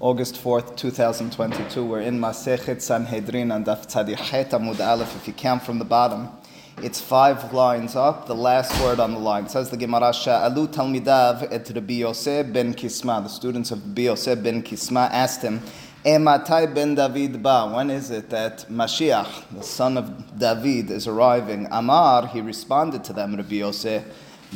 August 4th, 2022. We're in Masechet Sanhedrin and Daf Tzadichet Amud Aleph. If you count from the bottom, it's five lines up. The last word on the line it says the Gemara Sha'alu Talmidav et Rabbi Yosef ben Kisma. The students of Rabbi Yosef ben Kisma asked him, Ematai ben David ba. When is it that Mashiach, the son of David, is arriving? Amar, he responded to them, Rabbi Yosef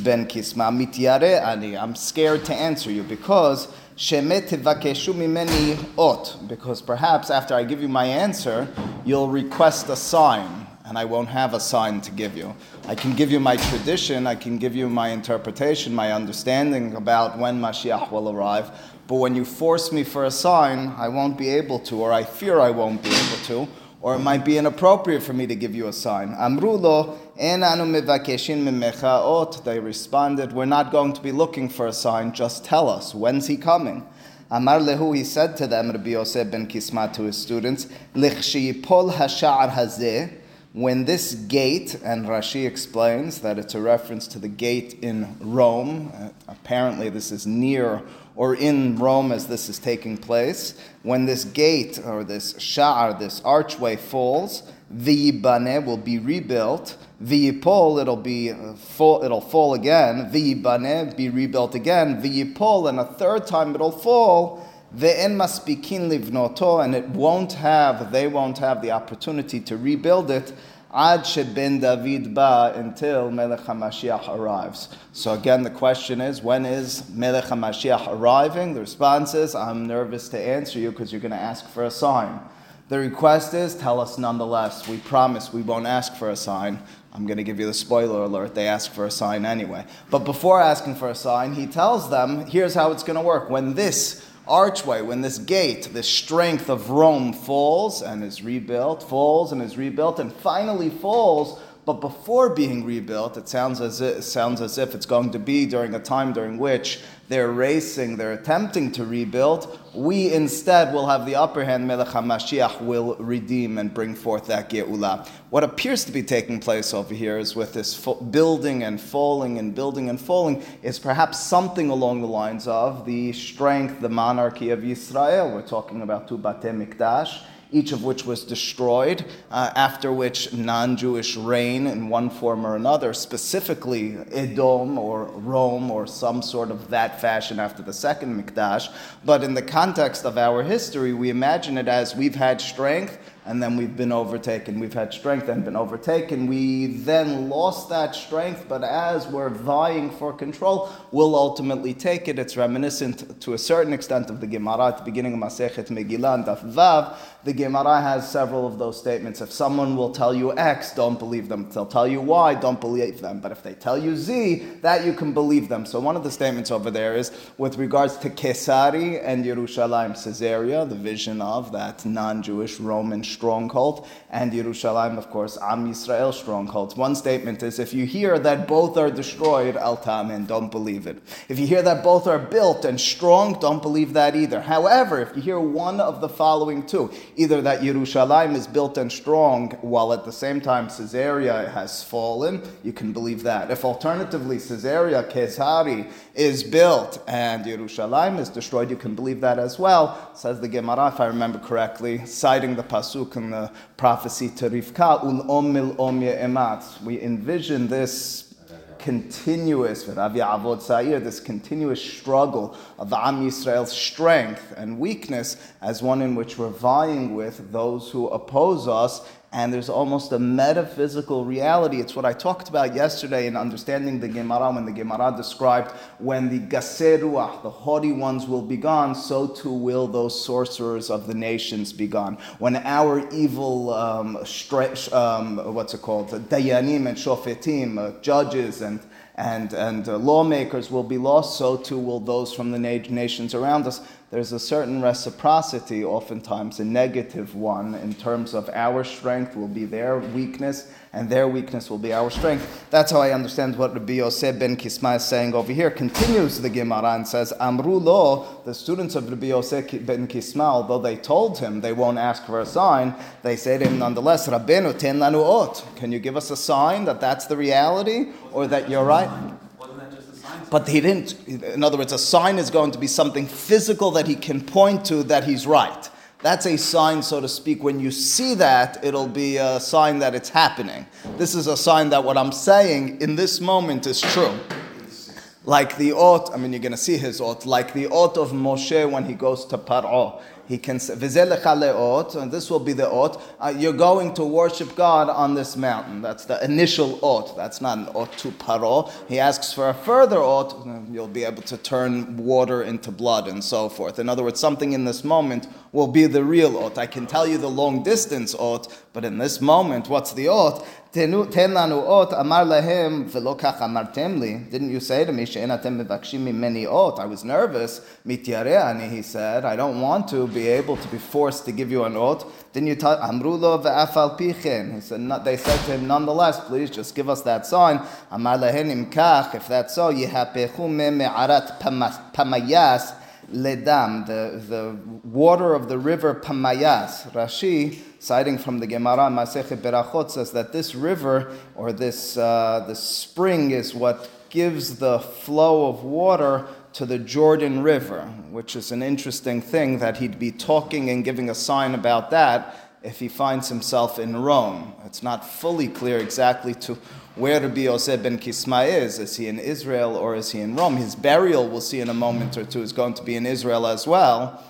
ben Kisma, Mityare ani. I'm scared to answer you because mimeni ot, because perhaps after I give you my answer, you'll request a sign, and I won't have a sign to give you. I can give you my tradition, I can give you my interpretation, my understanding about when Mashiach will arrive, but when you force me for a sign, I won't be able to, or I fear I won't be able to, or it might be inappropriate for me to give you a sign. Amrulo, enanu mivakeshin mimecha ot. They responded, We're not going to be looking for a sign, just tell us, when's he coming? Amar lehu, he said to them, Rabbi Yosef ben Kisma to his students, Lichshiyipol hasha'ar hazeh, when this gate, and Rashi explains that it's a reference to the gate in Rome, uh, apparently this is near or in Rome as this is taking place, when this gate or this sha'ar, this archway falls, v'yibane will be rebuilt, v'yipol it'll be uh, fall, it'll fall again, v'yibane be rebuilt again, v'yipol and a third time it'll fall, ve'en maspikin livnoto and it won't have, they won't have the opportunity to rebuild it Ad ben David ba until Melech HaMashiach arrives. So again, the question is, when is Melech HaMashiach arriving? The response is, I'm nervous to answer you because you're going to ask for a sign. The request is, tell us nonetheless. We promise we won't ask for a sign. I'm going to give you the spoiler alert. They ask for a sign anyway. But before asking for a sign, he tells them, here's how it's going to work. When this archway, when this gate, this strength of Rome falls and is rebuilt, falls and is rebuilt, and finally falls, but before being rebuilt, it sounds as if, sounds as if it's going to be during a time during which they're racing, they're attempting to rebuild. We instead will have the upper hand. Melech HaMashiach will redeem and bring forth that Geula. What appears to be taking place over here is with this building and falling and building and falling is perhaps something along the lines of the strength, the monarchy of Israel. We're talking about Tu Bate Mikdash each of which was destroyed, uh, after which non Jewish reign in one form or another, specifically Edom or Rome or some sort of that fashion after the second Mikdash. But in the context of our history, we imagine it as we've had strength and then we've been overtaken. We've had strength and been overtaken. We then lost that strength, but as we're vying for control, we'll ultimately take it. It's reminiscent to a certain extent of the Gemara at the beginning of Masechet Megillah and Daf Vav. The Gemara has several of those statements. If someone will tell you X, don't believe them. If they'll tell you Y, don't believe them. But if they tell you Z, that you can believe them. So one of the statements over there is with regards to Kesari and Yerushalayim, Caesarea, the vision of that non-Jewish Roman stronghold, and Yerushalayim, of course, Am Yisrael strongholds. One statement is if you hear that both are destroyed, Al Tamin, don't believe it. If you hear that both are built and strong, don't believe that either. However, if you hear one of the following two, either that Yerushalayim is built and strong, while at the same time Caesarea has fallen, you can believe that. If alternatively Caesarea, Kesari, is built and Yerushalayim is destroyed, you can believe that as well. Says the Gemara, if I remember correctly, citing the pasuk in the prophecy to Rivka, ul omil omye emat. We envision this continuous, this continuous struggle of Am Yisrael's strength and weakness as one in which we're vying with those who oppose us and there's almost a metaphysical reality. It's what I talked about yesterday in understanding the Gemara when the Gemara described when the Gaseruach, the haughty ones, will be gone, so too will those sorcerers of the nations be gone. When our evil, um, stretch, um, what's it called, Dayanim and Shofetim, uh, judges and and, and uh, lawmakers will be lost, so too will those from the na- nations around us there's a certain reciprocity, oftentimes a negative one, in terms of our strength will be their weakness, and their weakness will be our strength. That's how I understand what Rabbi Yosef ben Kisma is saying over here. Continues the Gemara and says, Amru lo, the students of Rabbi Yosef ben Kisma, although they told him they won't ask for a sign, they say to him nonetheless, Rabbeinu ten lanu ot. Can you give us a sign that that's the reality, or that you're right? But he didn't. In other words, a sign is going to be something physical that he can point to that he's right. That's a sign, so to speak. When you see that, it'll be a sign that it's happening. This is a sign that what I'm saying in this moment is true. Like the ot, I mean, you're going to see his ot, like the ot of Moshe when he goes to Paro he can say, and this will be the ot. Uh, you're going to worship God on this mountain. That's the initial ot. That's not an ot to paro. He asks for a further ot. You'll be able to turn water into blood and so forth. In other words, something in this moment will be the real ot? I can tell you the long distance ot, but in this moment, what's the ot? Ten lanu amar amartem li. Didn't you say to me, she'en atem mevakshim mimeni ot? I was nervous. Mityareani, he said. I don't want to be able to be forced to give you an ot. Didn't you tell, amru lo ve'afal pichen. He said, they said to him, nonetheless, please just give us that sign. Amar lehen imkach, if that's so, yehapechu me me'arat pamayas, ledam, the, the water of the river Pamayas. Rashi, citing from the Gemara Masechet Berachot, says that this river or this, uh, this spring is what gives the flow of water to the Jordan River, which is an interesting thing that he'd be talking and giving a sign about that if he finds himself in Rome. It's not fully clear exactly to where Rabbi Yosef ben Kisma is. Is he in Israel or is he in Rome? His burial, we'll see in a moment or two, is going to be in Israel as well.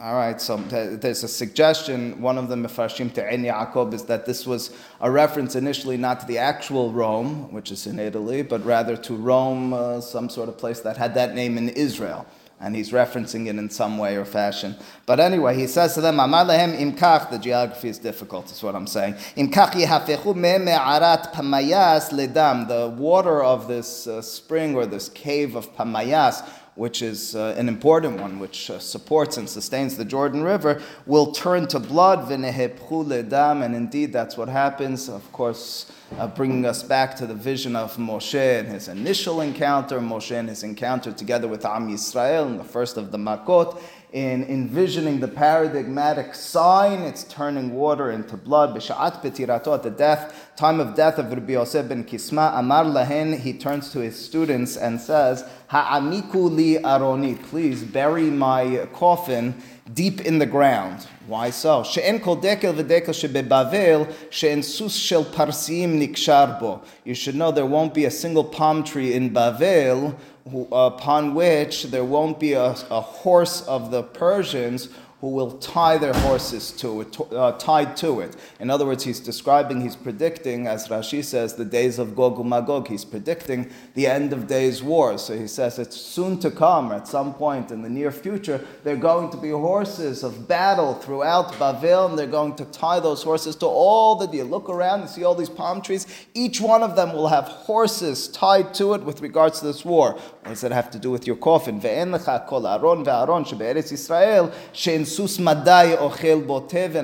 All right, so there's a suggestion. One of the Mefarshim Te'en Yaakov is that this was a reference initially not to the actual Rome, which is in Italy, but rather to Rome, uh, some sort of place that had that name in Israel and he's referencing it in some way or fashion. But anyway, he says to them, Amar lehem imkach, the geography is difficult, is what I'm saying. Imkach yihafechu me'arat pamayas ledam, the water of this uh, spring or this cave of pamayas, which is uh, an important one, which uh, supports and sustains the Jordan River, will turn to blood, ledam, and indeed that's what happens. Of course, uh, bringing us back to the vision of Moshe and his initial encounter, Moshe and his encounter together with Am Yisrael in the first of the Makot, in envisioning the paradigmatic sign, it's turning water into blood. B'sha'at petirato, at the death, time of death of Rabbi Yosef ben Kisma, Amar lahen, he turns to his students and says, Ha'amiku li aroni, please bury my coffin deep in the ground. Why so? She'en kol dekel v'dekel shebebavel, she'en sus shel parsim niksharbo. You should know there won't be a single palm tree in Bavel upon which there won't be a, a horse of the Persians who will tie their horses to it, uh, tied to it. In other words, he's describing, he's predicting, as Rashi says, the days of Gog and Magog. He's predicting the end of days wars. So he says it's soon to come, at some point in the near future, there are going to be horses of battle throughout Bavel, and they're going to tie those horses to all the. You look around and see all these palm trees. Each one of them will have horses tied to it with regards to this war. What does that have to do with your coffin?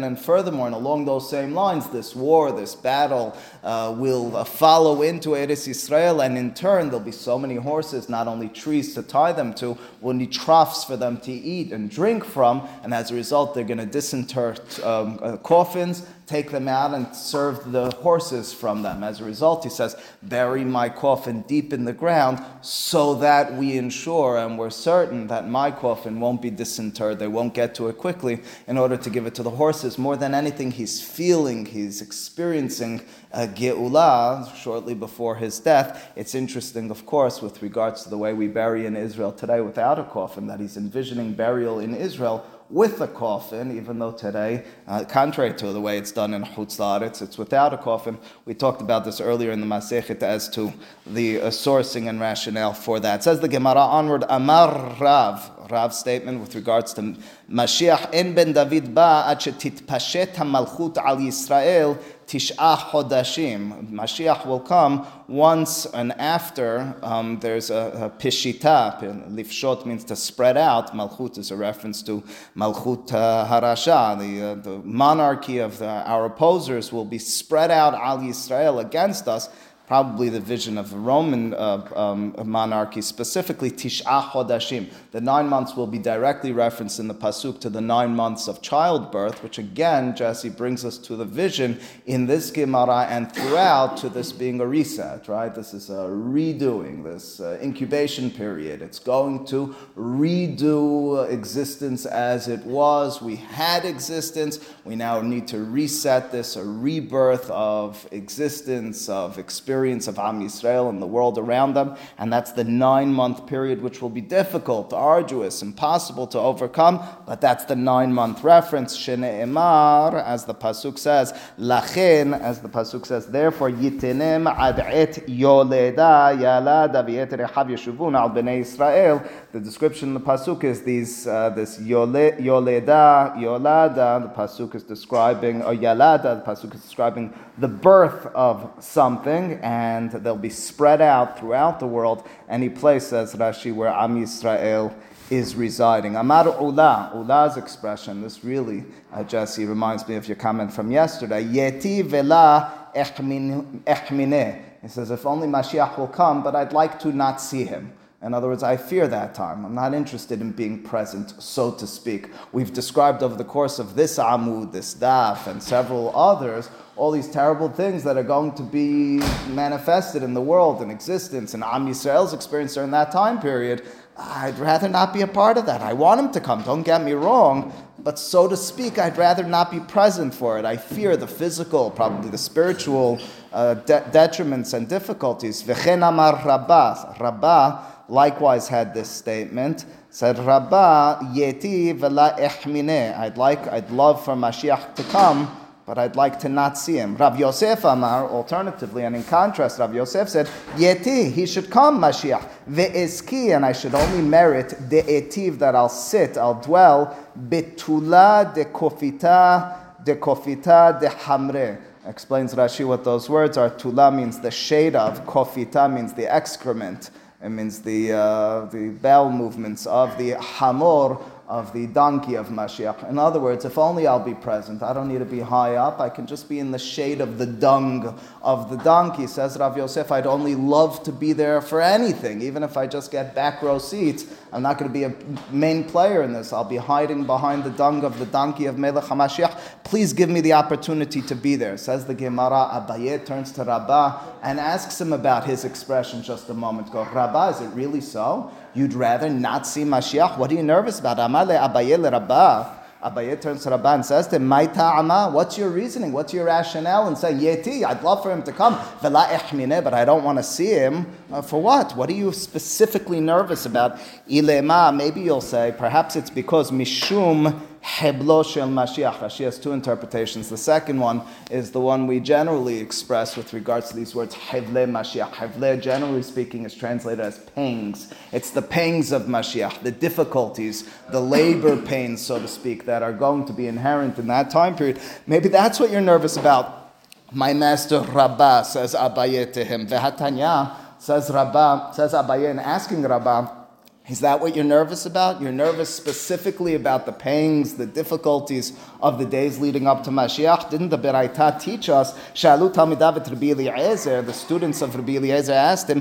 And furthermore, and along those same lines, this war, this battle uh, will uh, follow into Eretz Israel, and in turn, there'll be so many horses, not only trees to tie them to, we'll need troughs for them to eat and drink from, and as a result, they're going to disinter um, uh, coffins take them out and serve the horses from them. As a result, he says, bury my coffin deep in the ground so that we ensure and we're certain that my coffin won't be disinterred. They won't get to it quickly in order to give it to the horses. More than anything, he's feeling, he's experiencing a Geula shortly before his death. It's interesting, of course, with regards to the way we bury in Israel today without a coffin, that he's envisioning burial in Israel with a coffin, even though today, uh, contrary to the way it's done in Chutz it's, it's without a coffin. We talked about this earlier in the Masechet as to the uh, sourcing and rationale for that. It says the Gemara onward, Amar Rav, Rav's statement with regards to Mashiach en ben David ba ad shetitpashet malchut al Yisrael Tish'ah Chodashim. Mashiach will come once and after um, there's a, a pishita. Lifshot means to spread out. Malchut is a reference to Malchut uh, Harasha. The, uh, the monarchy of the, our opposers will be spread out al Yisrael against us probably the vision of the Roman uh, um, monarchy, specifically Tish'ah Chodashim. The nine months will be directly referenced in the Pasuk to the nine months of childbirth, which again, Jesse brings us to the vision in this Gemara and throughout to this being a reset, right? This is a redoing, this uh, incubation period. It's going to redo existence as it was. We had existence. We now need to reset this, a rebirth of existence, of experience experience of Am Yisrael and the world around them, and that's the nine month period which will be difficult, arduous, impossible to overcome, but that's the nine month reference. Shene Emar, as the Pasuk says, Lachin, as the Pasuk says, therefore, Yitenem ad et yoleda yalada v'yeter echav yeshuvun al bnei Israel. The description in the Pasuk is these, uh, this yoleda, yolada, the Pasuk is describing, or yalada, the Pasuk is describing the birth of something, and they'll be spread out throughout the world, any place, says Rashi, where Am Yisrael is residing. Amar Ula, Ula's expression, this really, uh, Jesse, reminds me of your comment from yesterday. Yeti vela echmine. He says, if only Mashiach will come, but I'd like to not see him. In other words, I fear that time. I'm not interested in being present, so to speak. We've described over the course of this Amud, this Daf, and several others, all these terrible things that are going to be manifested in the world and existence and Am Yisrael's experience during that time period. I'd rather not be a part of that. I want him to come, don't get me wrong, but so to speak, I'd rather not be present for it. I fear the physical, probably the spiritual uh, de- detriments and difficulties. V'chen amar Rabbah. Rabbah likewise had this statement. Said Rabbah yeti vela echmine. I'd like, I'd love for Mashiach to come, but I'd like to not see him. Rav Yosef Amar, alternatively, and in contrast, Rav Yosef said, Yeti, he should come, Mashiach. Ve'eski, and I should only merit the etiv that I'll sit, I'll dwell, betula de kofita, de kofita de hamre. Explains Rashi what those words are. Tula means the shade of, kofita means the excrement. It means the, uh, the bowel movements of the hamor, of the donkey of Mashiach. In other words, if only I'll be present. I don't need to be high up. I can just be in the shade of the dung of the donkey. Says Rav Yosef, I'd only love to be there for anything, even if I just get back row seats. I'm not going to be a main player in this. I'll be hiding behind the dung of the donkey of Melech HaMashiach. Please give me the opportunity to be there. Says the Gemara, Abaye turns to Rabbah and asks him about his expression just a moment ago. Rabbah, is it really so? You'd rather not see Mashiach? What are you nervous about? Amale Abaye Rabbah. Abaye turns to Rabban and says to him, what's your reasoning? What's your rationale in saying, Yeti, I'd love for him to come, but I don't want to see him. Uh, for what? What are you specifically nervous about? Ilema, maybe you'll say, perhaps it's because Mishum Heblo Shel Mashiach. Rashi has two interpretations. The second one is the one we generally express with regards to these words, Hevle Mashiach. Hevle, generally speaking, is translated as pangs. It's the pangs of Mashiach, the difficulties, the labor pains, so to speak, that are going to be inherent in that time period. Maybe that's what you're nervous about. My master Rabbah says Abaye to him. Vehatanya says Rabbah, says Abaye, and asking Rabbah, is that what you're nervous about? You're nervous specifically about the pangs, the difficulties of the days leading up to Mashiach. Didn't the Beraita teach us? The students of Rabbi Eliezer asked him?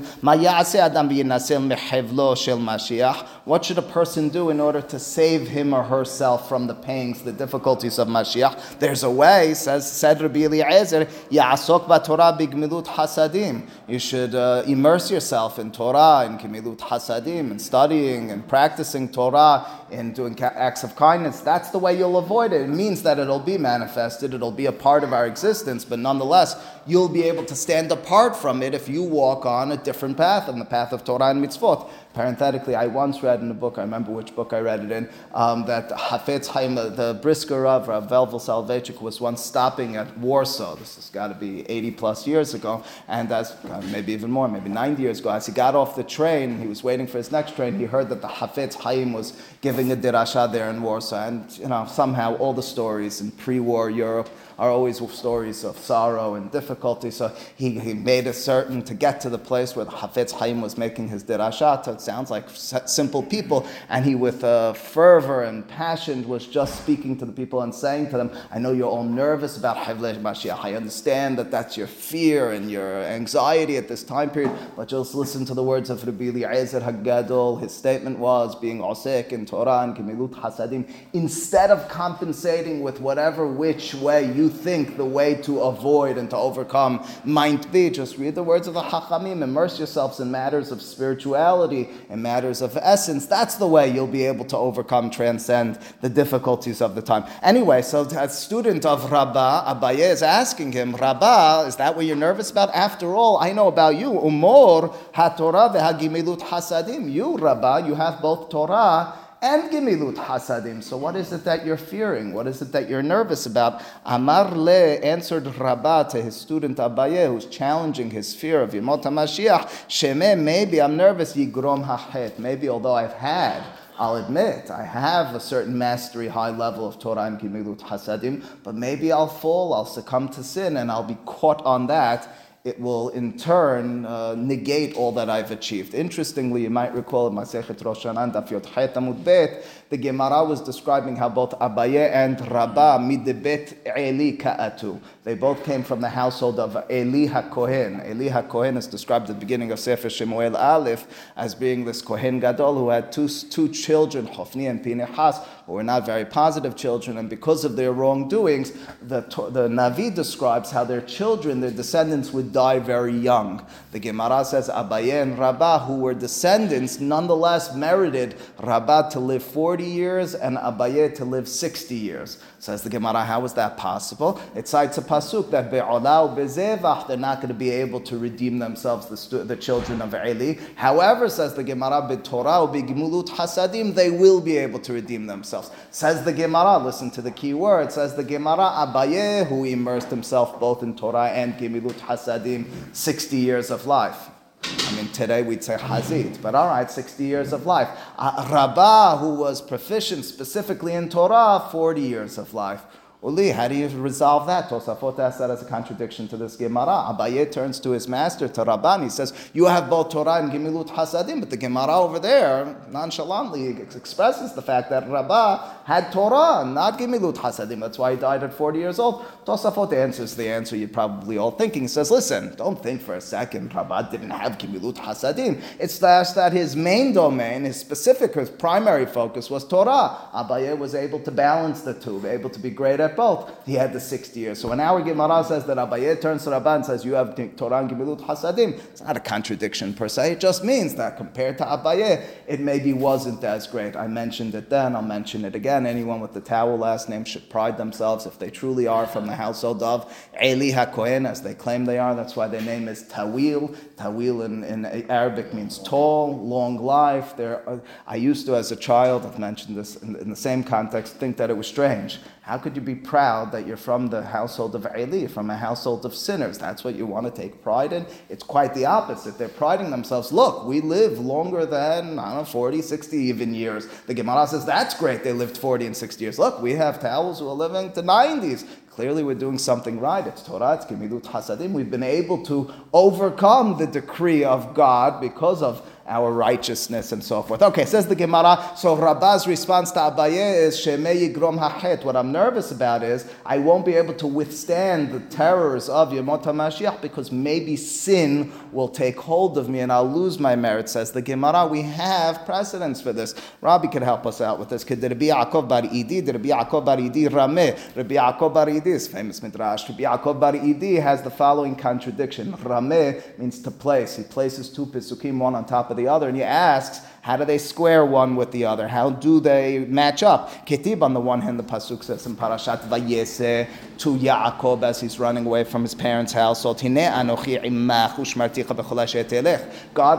What should a person do in order to save him or herself from the pangs, the difficulties of Mashiach? There's a way, says said Rabbi Eliezer, Ya'asok Torah bigmilut hasadim. You should uh, immerse yourself in Torah, in gemilut hasadim, and studying and practicing Torah and doing acts of kindness, that's the way you'll avoid it. It means that it'll be manifested, it'll be a part of our existence, but nonetheless, you'll be able to stand apart from it if you walk on a different path, on the path of Torah and mitzvot. Parenthetically, I once read in a book, I remember which book I read it in, um, that Hafetz Chaim, the brisker of Rav Velvel Soloveitchik, was once stopping at Warsaw. This has got to be 80 plus years ago, and as uh, maybe even more, maybe 90 years ago, as he got off the train, he was waiting for his next train, he heard that the Hafetz Chaim was giving a dirasha there in Warsaw. And, you know, somehow all the stories in pre-war Europe are always stories of sorrow and difficulty. So he, he made it certain to get to the place where the Hafetz Chaim was making his dirashat. It sounds like simple people. And he, with uh, fervor and passion, was just speaking to the people and saying to them, I know you're all nervous about Havleh Mashiach. I understand that that's your fear and your anxiety at this time period, but just listen to the words of Rabbi Eliezer Haggadol. His statement was being osek in Torah and Gemilut Hasadim. Instead of compensating with whatever which way you think the way to avoid and to overcome might be. Just read the words of the Hachamim, immerse yourselves in matters of spirituality, in matters of essence. That's the way you'll be able to overcome, transcend the difficulties of the time. Anyway, so a student of Rabbah, Abaye is asking him, Rabbah, is that what you're nervous about? After all, I know about you. Umor haTorah v'hagimilut hasadim. You, Rabbah, you have both Torah and gimilut hasadim. So what is it that you're fearing? What is it that you're nervous about? Amar le answered Rabbah to his student Abaye, who's challenging his fear of Yemot HaMashiach. Sheme, maybe I'm nervous. Yigrom hachet. Maybe although I've had I'll admit I have a certain mastery, high level of Torah and Gimilut Hasadim, but maybe I'll fall, I'll succumb to sin, and I'll be caught on that it will in turn uh, negate all that I've achieved. Interestingly, you might recall in Masechet Rosh Hashanah, Daf Yot Amud Bet, the Gemara was describing how both Abaye and Rabbah midebet Eli ka'atu. They both came from the household of Eli HaKohen. Eli HaKohen is described at the beginning of Sefer Shemuel Aleph as being this Kohen Gadol who had two, two children, Hofni and Pinehas, who were not very positive children, and because of their wrongdoings, the, the Navi describes how their children, their descendants, would die very young. The Gemara says Abaye and Rabbah, who were descendants, nonetheless merited Rabbah to live 40 years and Abaye to live 60 years. Says the Gemara, how is that possible? It cites a pasuk that be'olau bezevach, they're not going to be able to redeem themselves, the, stu- the children of Eli. However, says the Gemara, be'torah hasadim, they will be able to redeem themselves. Says the Gemara, listen to the key word, says the Gemara, Abaye, who immersed himself both in Torah and Gemilut Hasadim, 60 years of life. I mean, today we'd say Hazit, but all right, 60 years of life. Rabbah, who was proficient specifically in Torah, 40 years of life. Uli, how do you resolve that? Tosafot asks that as a contradiction to this Gemara. Abaye turns to his master, to Rabban. He says, You have both Torah and Gemilut Hasadim, but the Gemara over there nonchalantly expresses the fact that Rabbah had Torah, not Gemilut Hasadim. That's why he died at 40 years old. Tosafot answers the answer you're probably all thinking. He says, Listen, don't think for a second Rabbah didn't have Gemilut Hasadim. It's just that his main domain, his specific, his primary focus was Torah. Abaye was able to balance the two, able to be great at both, he had the 60 years. So when our Gemara says that Abaye turns to Rabban and says, You have Torah and Gemilut Hasadim, it's not a contradiction per se. It just means that compared to Abaye, it maybe wasn't as great. I mentioned it then, I'll mention it again. Anyone with the Tawil last name should pride themselves if they truly are from the household of Eli HaKohen, as they claim they are. That's why their name is Tawil. Tawil in, in Arabic means tall, long life. There, I used to, as a child, I've mentioned this in, in the same context, think that it was strange how could you be proud that you're from the household of Eli, from a household of sinners? That's what you want to take pride in. It's quite the opposite. They're priding themselves. Look, we live longer than, I don't know, 40, 60 even years. The Gemara says, that's great, they lived 40 and 60 years. Look, we have Tawils who are living to 90s. Clearly, we're doing something right. It's Torah, it's Gemilut Hasadim. We've been able to overcome the decree of God because of our righteousness and so forth. Okay, says the Gemara. So Rabbah's response to Abaye is Shemei Yigrom Hachet. What I'm nervous about is I won't be able to withstand the terrors of Yemot HaMashiach because maybe sin will take hold of me and I'll lose my merit. Says the Gemara. We have precedents for this. Rabbi could help us out with this. Could Rabbi Yaakov Bar Idi, Rabbi Yaakov Bar Idi Rameh, Rabbi Yaakov Bar Idi is famous midrash. Rabbi Yaakov Bar Idi has the following contradiction. Rameh means to place. He places two pisukim one on top of the other, and he asks, how do they square one with the other? How do they match up? Ketib, on the one hand, the Pasuk says in Parashat Vayese to Yaakov as he's running away from his parents' household. God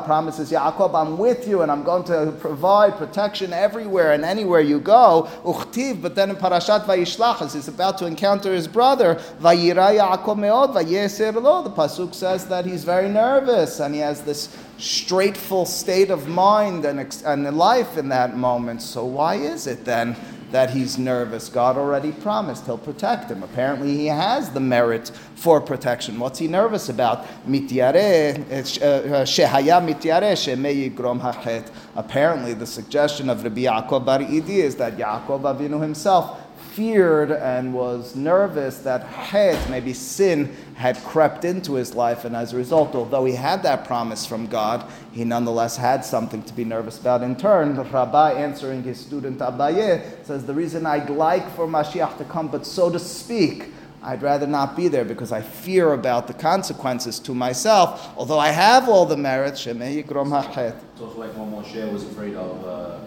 promises Yaakov, I'm with you and I'm going to provide protection everywhere and anywhere you go. Uchtiv, but then in Parashat Vayishlach, as he's about to encounter his brother, Vayira Yaakov meod, the Pasuk says that he's very nervous and he has this straightful state of mind and and, life in that moment. So why is it then that he's nervous. God already promised he'll protect him. Apparently, he has the merit for protection. What's he nervous about? Eh, eh, eh, Apparently, the suggestion of Rabbi Yaakov Bar Idi is that Yaakov Avinu himself feared and was nervous that het, maybe sin, had crept into his life, and as a result, although he had that promise from God, he nonetheless had something to be nervous about in turn. The Rabbi answering his student Abaye says, The reason I'd like for Mashiach to come, but so to speak, I'd rather not be there because I fear about the consequences to myself, although I have all the merits. Yigrom It's like when Moshe was afraid of uh,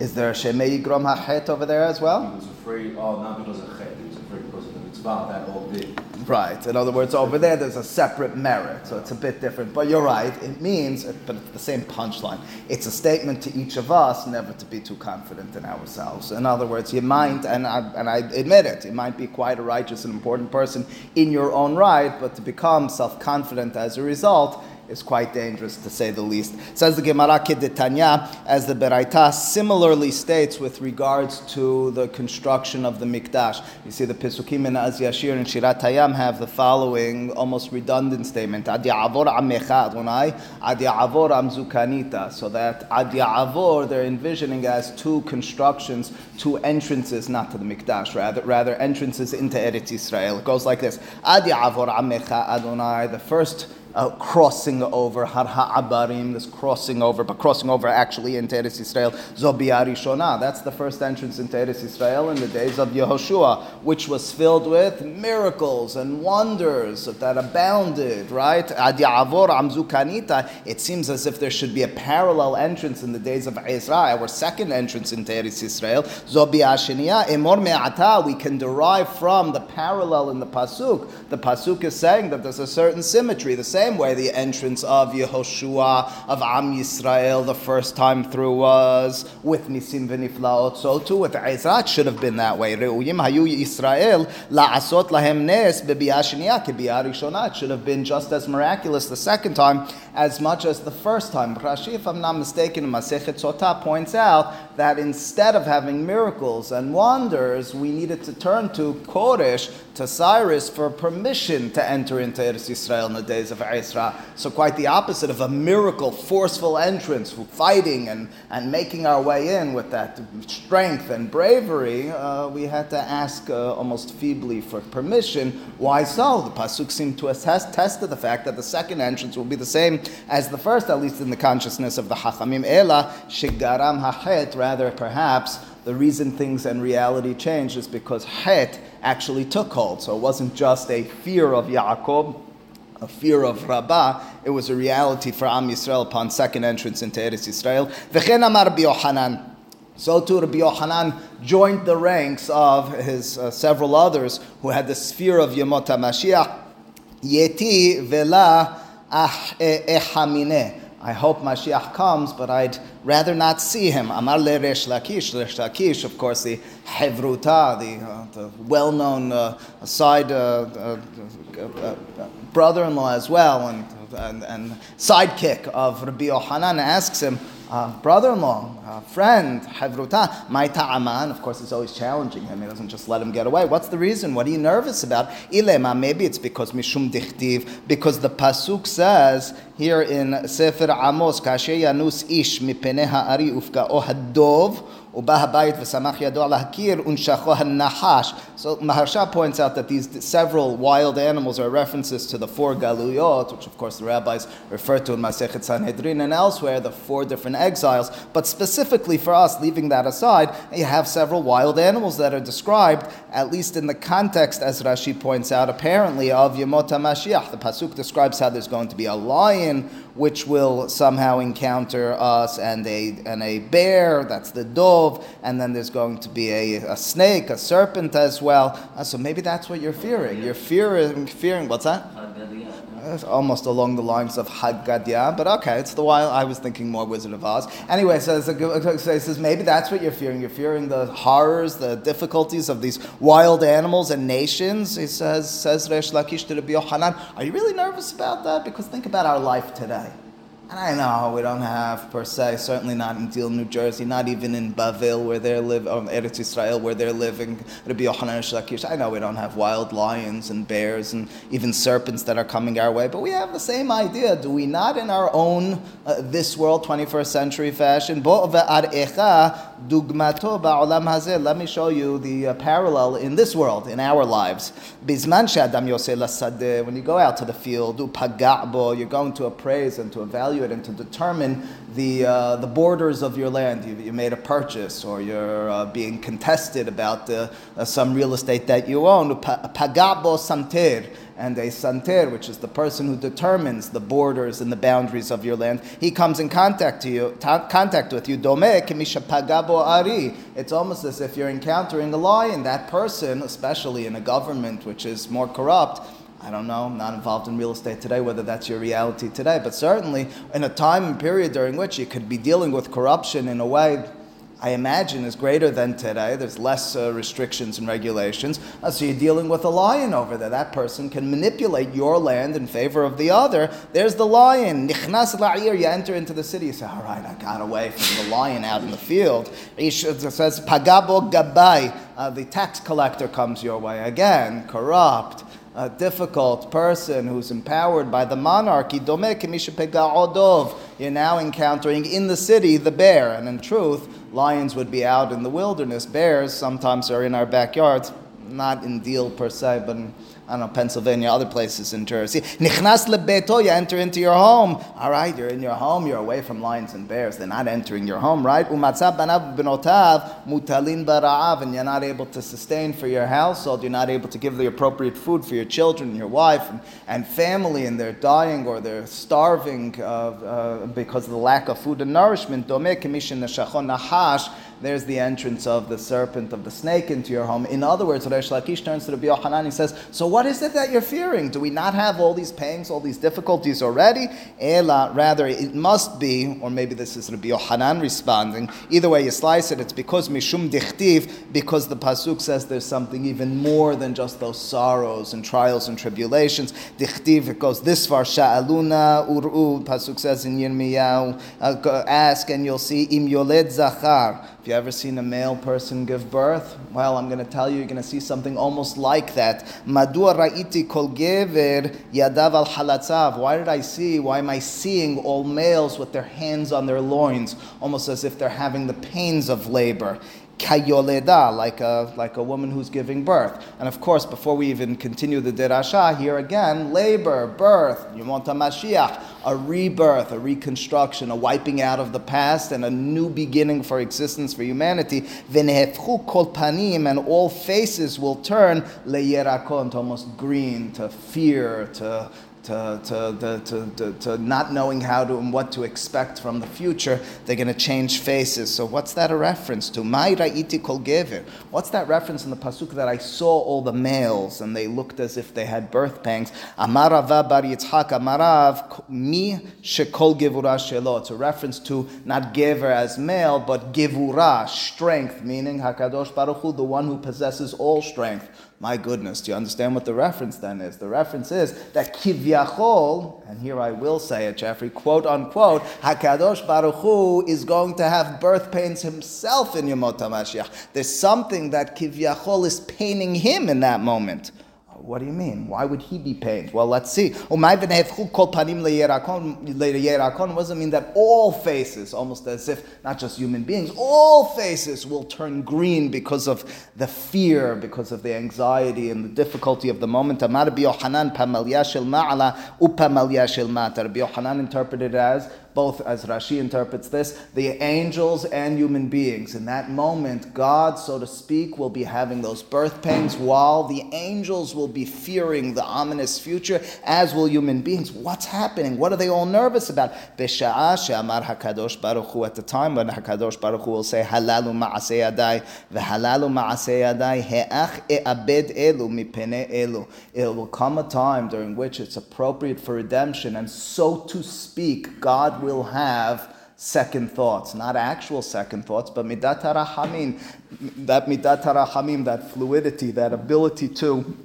is there a Shemei Yigrom HaChet over there as well? He was afraid, oh, not because of Chet, he was afraid because of the mitzvah that all did. Right. In other words, over there there's a separate merit, so it's a bit different. But you're right. It means, but it's the same punchline. It's a statement to each of us never to be too confident in ourselves. In other words, you might, and I, and I admit it, you might be quite a righteous and important person in your own right, but to become self-confident as a result is quite dangerous to say the least. Says the Gemara Kedetanya, as the Beraita similarly states with regards to the construction of the Mikdash. You see, the Pesukim in Az Yashir and Shirat Hayam have the following almost redundant statement: Ad Ya'avor Amecha Adonai, Ad Ya'avor Amzukanita. So that Ad Ya'avor they're envisioning as two constructions, two entrances, not to the Mikdash, rather rather entrances into Eretz Israel. It goes like this: Ad Ya'avor Amecha Adonai. The first uh, crossing over, har ha'abarim, this crossing over, but crossing over actually into Eretz Israel, Zobia Rishona. That's the first entrance into Eretz Israel in the days of Yehoshua, which was filled with miracles and wonders that abounded, right? Ad Ya'avor Amzukanita. It seems as if there should be a parallel entrance in the days of Ezra, our second entrance into Eretz Israel. Zobia Shenia, Emor Me'ata. We can derive from the parallel in the Pasuk. The Pasuk is saying that there's a certain symmetry, the same same way the entrance of Yehoshua, of Am Yisrael, the first time through was with Nisim v'niflaot. So too with Ezra, should have been that way. Re'uyim hayu Yisrael la'asot lahem nes rishona. It should have been just as miraculous the second time as much as the first time. Rashi, if I'm not mistaken, Masechet Sotah points out that instead of having miracles and wonders, we needed to turn to Koresh, to Cyrus, for permission to enter into Eretz Yisrael in the days of Ezra. So quite the opposite of a miracle, forceful entrance, fighting and, and making our way in with that strength and bravery, uh, we had to ask uh, almost feebly for permission. Why so? The Pasuk seemed to attest, test to the fact that the second entrance will be the same as the first, at least in the consciousness of the Hachamim. Ela, Shigaram Hachet, rather perhaps the reason things and reality changed is because Het actually took hold. So it wasn't just a fear of Yaakov, a fear of Rabbah, it was a reality for Am Yisrael upon second entrance into Eretz Yisrael. V'chen amar Yohanan. So too Rabbi Yohanan joined the ranks of his uh, several others who had the sphere of Yemot HaMashiach. Yeti vela ah ehamine. I hope Mashiach comes, but I'd rather not see him. Amar le Resh Lakish. Resh Lakish, of course, the Hevruta, the, uh, the well-known uh, side uh, uh, uh brother-in-law as well, and, and, and sidekick of Rabbi Yohanan, asks him, uh, brother-in-law, uh, friend, Havruta, my ta'aman, of course, is always challenging him. He doesn't just let him get away. What's the reason? What are you nervous about? Ilema, maybe it's because Mishum Dichtiv, because the Pasuk says here in Sefer Amos, Kashe Yanus Ish mipene ha'ari ufka o hadov, ובא הבית ושמח ידו על הקיר ונשכו הנחש. So Maharsha points out that these several wild animals are references to the four galuyot, which of course the rabbis refer to in Masechet Sanhedrin and elsewhere, the four different exiles. But specifically for us, leaving that aside, you have several wild animals that are described, at least in the context, as Rashi points out, apparently of Yemot HaMashiach. The Pasuk describes how there's going to be a lion which will somehow encounter us, and a, and a bear, that's the dov, and then there's going to be a, a snake, a serpent as well. Uh, so maybe that's what you're fearing. You're fearing, fearing what's that? It's almost along the lines of Haggadah, but okay, it's the wild. I was thinking more Wizard of Oz. Anyway, so it says maybe that's what you're fearing. You're fearing the horrors, the difficulties of these wild animals and nations. He says, says Resh Lakish to Rabbi Yohanan, are you really nervous about that? Because think about our life today. And I know we don't have per se, certainly not in Deal, New Jersey, not even in Bavil where they're living, Eretz Israel where they're living. Rabbi Yochanan Shlakish. I know we don't have wild lions and bears and even serpents that are coming our way, but we have the same idea. Do we not in our own uh, this world, 21st century fashion? Let me show you the uh, parallel in this world, in our lives. When you go out to the field, you're going to appraise and to evaluate and to determine the, uh, the borders of your land. You, you made a purchase or you're uh, being contested about uh, some real estate that you own. Pagabo santer. And a santer, which is the person who determines the borders and the boundaries of your land, he comes in contact to you, contact with you. Dome pagabo ari. It's almost as if you're encountering a lion. That person, especially in a government which is more corrupt, I don't know, I'm not involved in real estate today, whether that's your reality today, but certainly in a time and period during which you could be dealing with corruption in a way I imagine is greater than today. There's less uh, restrictions and regulations. Uh, so you're dealing with a lion over there. That person can manipulate your land in favor of the other. There's the lion. Nichnas la'ir. You enter into the city. You say, all right, I got away from the lion out in the field. It says, pagabo gabai. Uh, the tax collector comes your way again, corrupt a difficult person who's empowered by the monarchy, Odov, you're now encountering in the city the bear. And in truth, lions would be out in the wilderness. Bears sometimes are in our backyards, not in Deal per se, but in I don't know, Pennsylvania, other places in Jersey. Nichnas lebeto, you enter into your home. All right, you're in your home, you're away from lions and bears. They're not entering your home, right? Umatzab banav benotav mutalin bara'av, and you're not able to sustain for your household. You're not able to give the appropriate food for your children, your wife, and, and family, and they're dying or they're starving uh, uh, because of the lack of food and nourishment. Dome kemishin nahash there's the entrance of the serpent, of the snake into your home. In other words, Reish Lakish turns to the Yochanan, he says, So what is it that you're fearing? Do we not have all these pangs, all these difficulties already? Ela, rather, it must be, or maybe this is Rabbi Yochanan responding. Either way you slice it, it's because Mishum Dichtiv, because the Pasuk says there's something even more than just those sorrows and trials and tribulations. Dichtiv, it goes this far, Sha'aluna Uru, Pasuk says in Yirmiyahu, ask and you'll see, Im Yoled Zachar. If you ever seen a male person give birth, well, I'm going to tell you, you're going to see something almost like that. Madua ra'iti kol gever yadav. Why did I see? Why am I seeing all males with their hands on their loins, almost as if they're having the pains of labor? kayoleda, like a, like a woman who's giving birth. And of course, before we even continue the derasha, here again, labor, birth, Yomot Mashiach, a rebirth, a reconstruction, a wiping out of the past, and a new beginning for existence for humanity. V'nehefchu kol panim, and all faces will turn leyerakon, to almost green, to fear, to to, to, to, to, to, not knowing how to and what to expect from the future, they're going to change faces. So what's that a reference to? Mai ra'iti kol gever. What's that reference in the pasuk that I saw all the males and they looked as if they had birth pangs? Amarava bar Yitzhak amarav mi shekol gevura shelo. It's a reference to not gever as male, but gevura, strength, meaning Hakadosh Baruch Hu, the one who possesses all strength. My goodness, do you understand what the reference then is? The reference is that kivyachol, and here I will say it, Jeffrey, quote unquote, Hakadosh Baruch Hu is going to have birth pains himself in Yomot HaMashiach. There's something that kivyachol is paining him in that moment. What do you mean? Why would he be pained? Well, let's see. What does it mean that all faces, almost as if not just human beings, all faces will turn green because of the fear, because of the anxiety and the difficulty of the moment? Rabbi Yochanan interpreted it as both as Rashi interprets this, the angels and human beings. In that moment, God, so to speak, will be having those birth pains while the angels will be fearing the ominous future, as will human beings. What's happening? What are they all nervous about? Besha'ah she'amar HaKadosh Baruch Hu at the time when HaKadosh Baruch Hu will say, Halalu ma'aseh yadai, v'halalu ma'aseh yadai, he'ach e'abed elu mipene elu. It will come a time during which it's appropriate for redemption, and so to speak, God will have second thoughts, not actual second thoughts, but midat rahamim, that midat rahamim, that fluidity, that ability to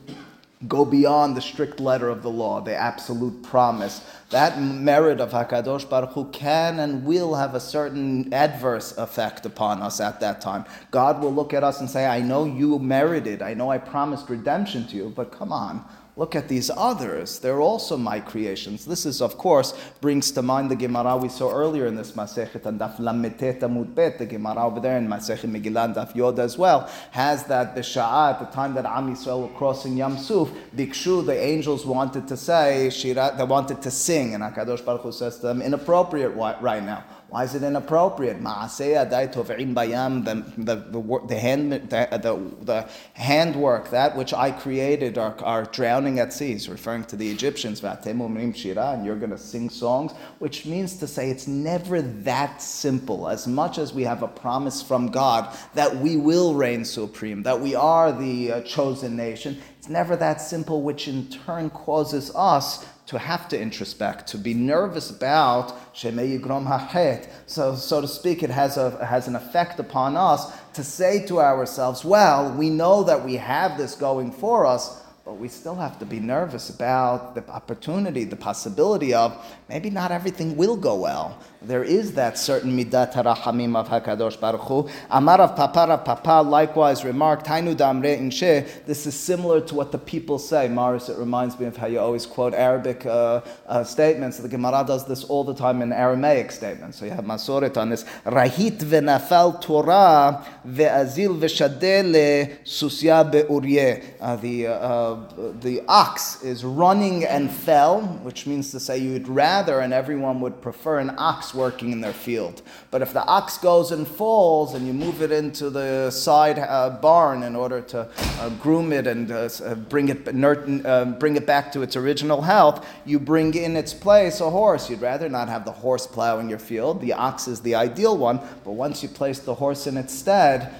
go beyond the strict letter of the law, the absolute promise. That merit of Hakadosh Baruch Hu can and will have a certain adverse effect upon us at that time. God will look at us and say, "I know you merited. I know I promised redemption to you, but come on." Look at these others. They're also my creations. This is, of course, brings to mind the Gemara we saw earlier in this Masechet and Daf Lametet Amud Bet. The Gemara over there in Masechet Megillah Daf Yod as well has that the Sha'ah, at the time that Am Yisrael were crossing Yam Suf, Bikshu, the angels wanted to say, Shira, they wanted to sing, and Hakadosh Baruch Hu says to them, inappropriate right now. Why is it inappropriate? bayam, the, the, the, hand, the, the, the handwork, that which I created, are, are drowning at sea. He's referring to the Egyptians. shira, And you're going to sing songs, which means to say it's never that simple. As much as we have a promise from God that we will reign supreme, that we are the uh, chosen nation, it's never that simple, which in turn causes us to have to introspect, to be nervous about. So, so to speak, it has, a, has an effect upon us to say to ourselves, well, we know that we have this going for us, but we still have to be nervous about the opportunity, the possibility of maybe not everything will go well. There is that certain midat harachamim of Hakadosh Baruch Hu. Amar Rav Papa likewise remarked, Tainu damre inshe. This is similar to what the people say. Maris, it reminds me of how you always quote Arabic uh, uh, statements. The Gemara does this all the time in Aramaic statements. So you have Masoret on this. Rahit venafal Torah ve'azil v'shadele susya be'uryeh. Uh, the uh, the ox is running and fell, which means to say you'd rather and everyone would prefer an ox working in their field. But if the ox goes and falls and you move it into the side uh, barn in order to uh, groom it and uh, uh bring, it, uh, bring it back to its original health, you bring in its place a horse. You'd rather not have the horse plowing your field. The ox is the ideal one, but once you place the horse in its stead,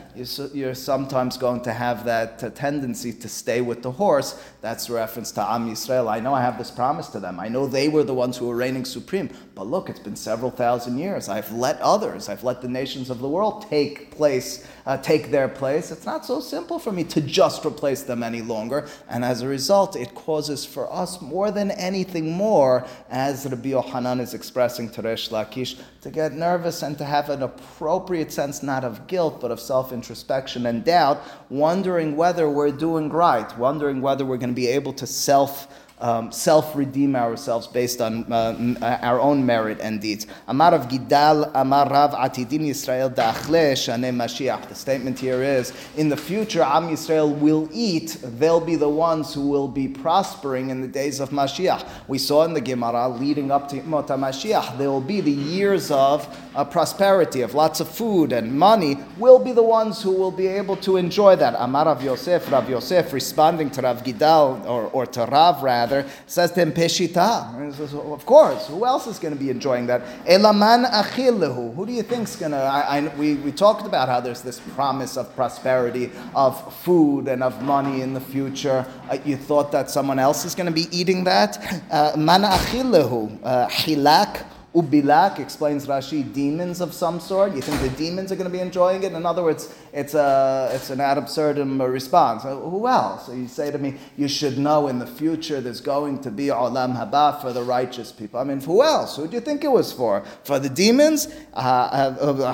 you're sometimes going to have that uh, tendency to stay with the horse. That's reference to Am Yisrael. I know I have this promise to them. I know they were the ones who were reigning supreme. But look, it's been several thousand years. I've let others, I've let the nations of the world take place, uh, take their place. It's not so simple for me to just replace them any longer. And as a result, it causes for us more than anything more, as Rabbi Yohanan is expressing to Resh Lakish, to get nervous and to have an appropriate sense not of guilt, but of self introspection and doubt, wondering whether we're doing right, wondering whether we're going to be able to self um, self redeem ourselves based on uh, our own merit and deeds. Amar Rav Gidal, Amar Rav Atidin Yisrael Da'achle Shane Mashiach. The statement here is in the future, Am Yisrael will eat, they'll be the ones who will be prospering in the days of Mashiach. We saw in the Gemara leading up to Mota Mashiach, there will be the years of uh, prosperity, of lots of food and money, will be the ones who will be able to enjoy that. Amar Rav Yosef, Rav Yosef responding to Rav Gidal, or, or to Rav rather rather, says to him, Peshita. Says, well, of course, who else is going to be enjoying that? Elaman achillehu. Who do you think is going to? We, we talked about how there's this promise of prosperity, of food, and of money in the future. Uh, you thought that someone else is going to be eating that? Uh, man achillehu. Uh, hilak Ubilak explains Rashi, demons of some sort. You think the demons are going to be enjoying it? In other words, it's, a, it's an ad absurdum response. Uh, who else? So you say to me, you should know in the future there's going to be olam haba for the righteous people. I mean, who else? Who do you think it was for? For the demons? Uh, uh,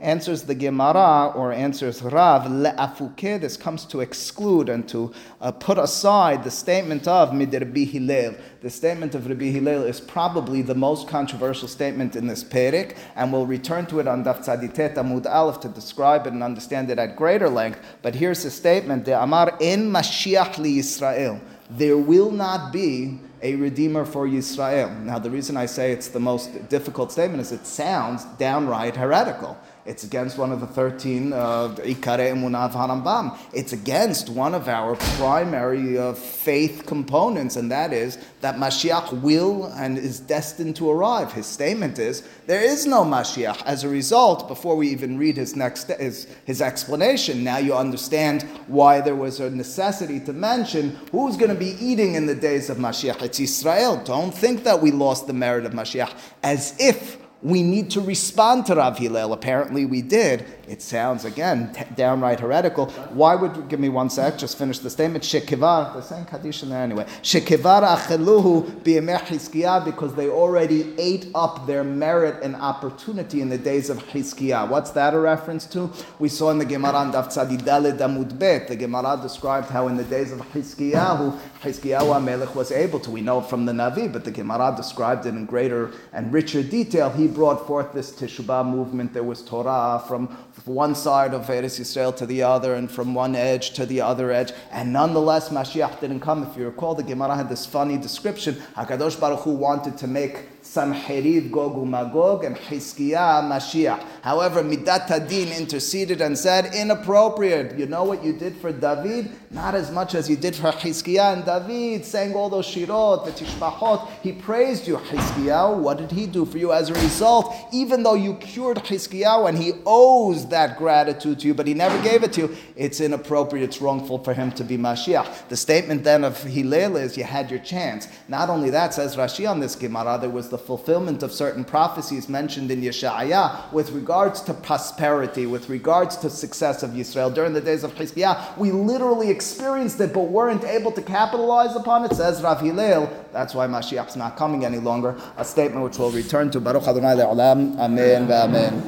answers the Gemara or answers Rav le'afuke. This comes to exclude and to uh, put aside the statement of midirbi Hillel. The statement of Rabbi Hillel is probably the most controversial statement in this Perik, and we'll return to it on Daf Tzaditet Amud Aleph to describe it and understand it at greater length. But here's the statement: The Amar in Mashiach li Yisrael. There will not be a redeemer for Yisrael. Now, the reason I say it's the most difficult statement is it sounds downright heretical. It's against one of the 13 uh, Ikare Emunah Harambam. It's against one of our primary uh, faith components, and that is that Mashiach will and is destined to arrive. His statement is there is no Mashiach. As a result, before we even read his next his, his explanation, now you understand why there was a necessity to mention who's going to be eating in the days of Mashiach. It's Israel. Don't think that we lost the merit of Mashiach as if we need to respond to Rav Hillel. Apparently, we did. It sounds again t- downright heretical. Why would give me one sec? Just finish the statement. Shekivar. They're saying kaddish in there anyway. Shekivar acheluhu b'yemei because they already ate up their merit and opportunity in the days of Hizkiah. What's that a reference to? We saw in the Gemara and Daf Tzadidale Damud. The Gemara described how in the days of Hizkiyahu, Hizkiyahu Melech was able to. We know from the Navi, but the Gemara described it in greater and richer detail. He brought forth this Teshuvah movement. There was Torah from one side of Eretz Yisrael to the other, and from one edge to the other edge. And nonetheless, Mashiach didn't come. If you recall, the Gemara had this funny description. Hakadosh Baruch Hu wanted to make Sanheriv Gog Magog and Hizkiah Mashiach. However, Midat Hadin interceded and said, inappropriate. You know what you did for David? Not as much as you did for Hizkiah and David, saying all those shirot, the tishbachot. He praised you, Hizkiah. What did he do for you as a result? Even though you cured Hizkiah and he owes that gratitude to you, but he never gave it to you, it's inappropriate, it's wrongful for him to be Mashiach. The statement then of Hillel is you had your chance. Not only that, says Rashi on this Gemara, there was the fulfillment of certain prophecies mentioned in Yeshaya with regards to prosperity, with regards to success of Yisrael during the days of Hizkiah. We literally experienced it, but weren't able to capitalize upon it, says Rav Hillel. That's why Mashiach's not coming any longer. A statement which we'll return to. Baruch Adonai Le'olam. Amen. Amen.